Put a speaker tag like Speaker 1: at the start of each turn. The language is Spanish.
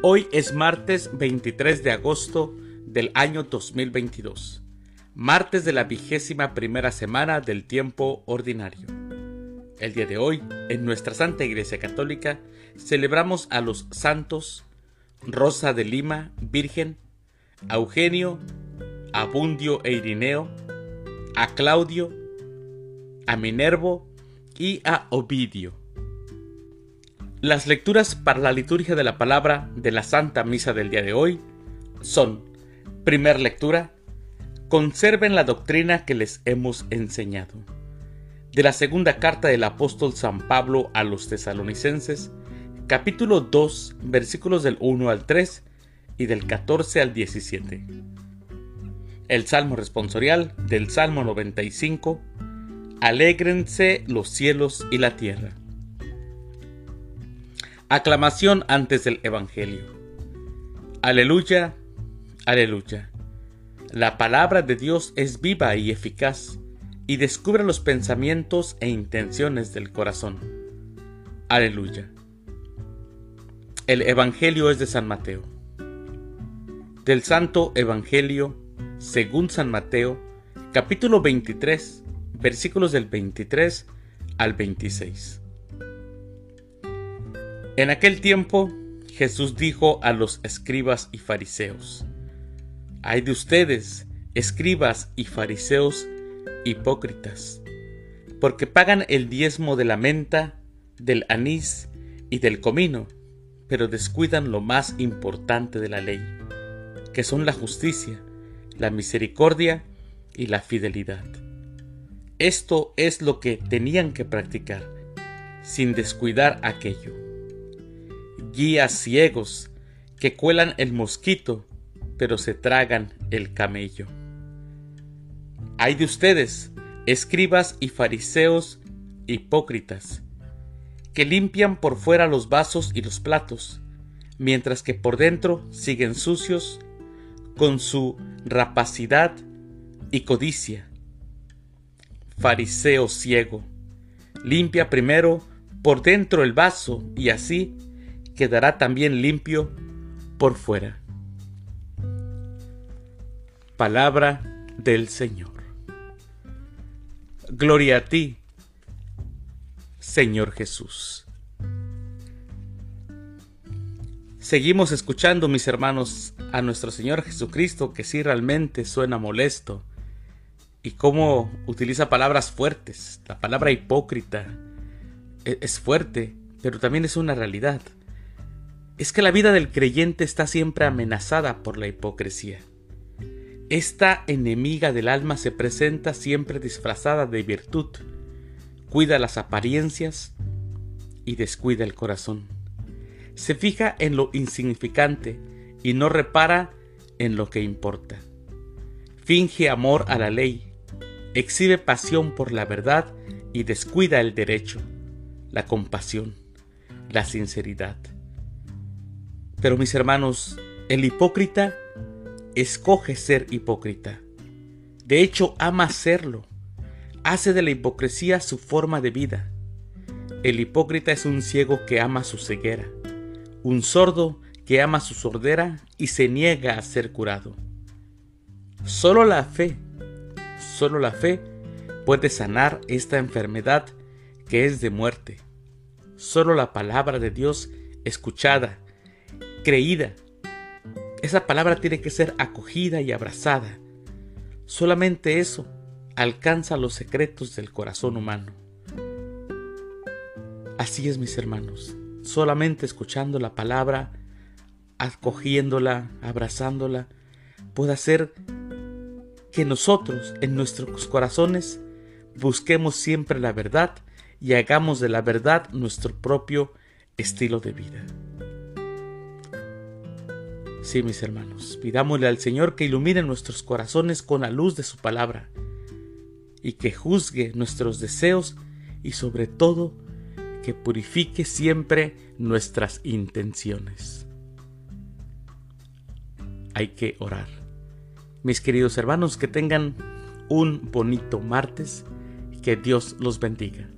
Speaker 1: Hoy es martes 23 de agosto del año 2022, martes de la vigésima primera semana del tiempo ordinario. El día de hoy, en nuestra Santa Iglesia Católica, celebramos a los santos Rosa de Lima, Virgen, a Eugenio, a Bundio e Irineo, a Claudio, a Minervo y a Ovidio. Las lecturas para la liturgia de la palabra de la Santa Misa del día de hoy son, primer lectura, conserven la doctrina que les hemos enseñado. De la segunda carta del apóstol San Pablo a los tesalonicenses, capítulo 2, versículos del 1 al 3 y del 14 al 17. El Salmo responsorial del Salmo 95, Alégrense los cielos y la tierra. Aclamación antes del Evangelio. Aleluya, aleluya. La palabra de Dios es viva y eficaz y descubre los pensamientos e intenciones del corazón. Aleluya. El Evangelio es de San Mateo. Del Santo Evangelio, según San Mateo, capítulo 23, versículos del 23 al 26. En aquel tiempo Jesús dijo a los escribas y fariseos, Hay de ustedes, escribas y fariseos hipócritas, porque pagan el diezmo de la menta, del anís y del comino, pero descuidan lo más importante de la ley, que son la justicia, la misericordia y la fidelidad. Esto es lo que tenían que practicar, sin descuidar aquello guías ciegos que cuelan el mosquito, pero se tragan el camello. Hay de ustedes, escribas y fariseos hipócritas, que limpian por fuera los vasos y los platos, mientras que por dentro siguen sucios con su rapacidad y codicia. Fariseo ciego, limpia primero por dentro el vaso y así quedará también limpio por fuera. Palabra del Señor. Gloria a ti, Señor Jesús. Seguimos escuchando, mis hermanos, a nuestro Señor Jesucristo, que sí realmente suena molesto, y cómo utiliza palabras fuertes. La palabra hipócrita e-, es fuerte, pero también es una realidad es que la vida del creyente está siempre amenazada por la hipocresía. Esta enemiga del alma se presenta siempre disfrazada de virtud, cuida las apariencias y descuida el corazón. Se fija en lo insignificante y no repara en lo que importa. Finge amor a la ley, exhibe pasión por la verdad y descuida el derecho, la compasión, la sinceridad. Pero mis hermanos, el hipócrita escoge ser hipócrita. De hecho, ama serlo. Hace de la hipocresía su forma de vida. El hipócrita es un ciego que ama su ceguera, un sordo que ama su sordera y se niega a ser curado. Solo la fe, solo la fe puede sanar esta enfermedad que es de muerte. Solo la palabra de Dios escuchada creída. Esa palabra tiene que ser acogida y abrazada. Solamente eso alcanza los secretos del corazón humano. Así es, mis hermanos. Solamente escuchando la palabra, acogiéndola, abrazándola, puede hacer que nosotros en nuestros corazones busquemos siempre la verdad y hagamos de la verdad nuestro propio estilo de vida. Sí, mis hermanos, pidámosle al Señor que ilumine nuestros corazones con la luz de su palabra y que juzgue nuestros deseos y sobre todo que purifique siempre nuestras intenciones. Hay que orar. Mis queridos hermanos, que tengan un bonito martes y que Dios los bendiga.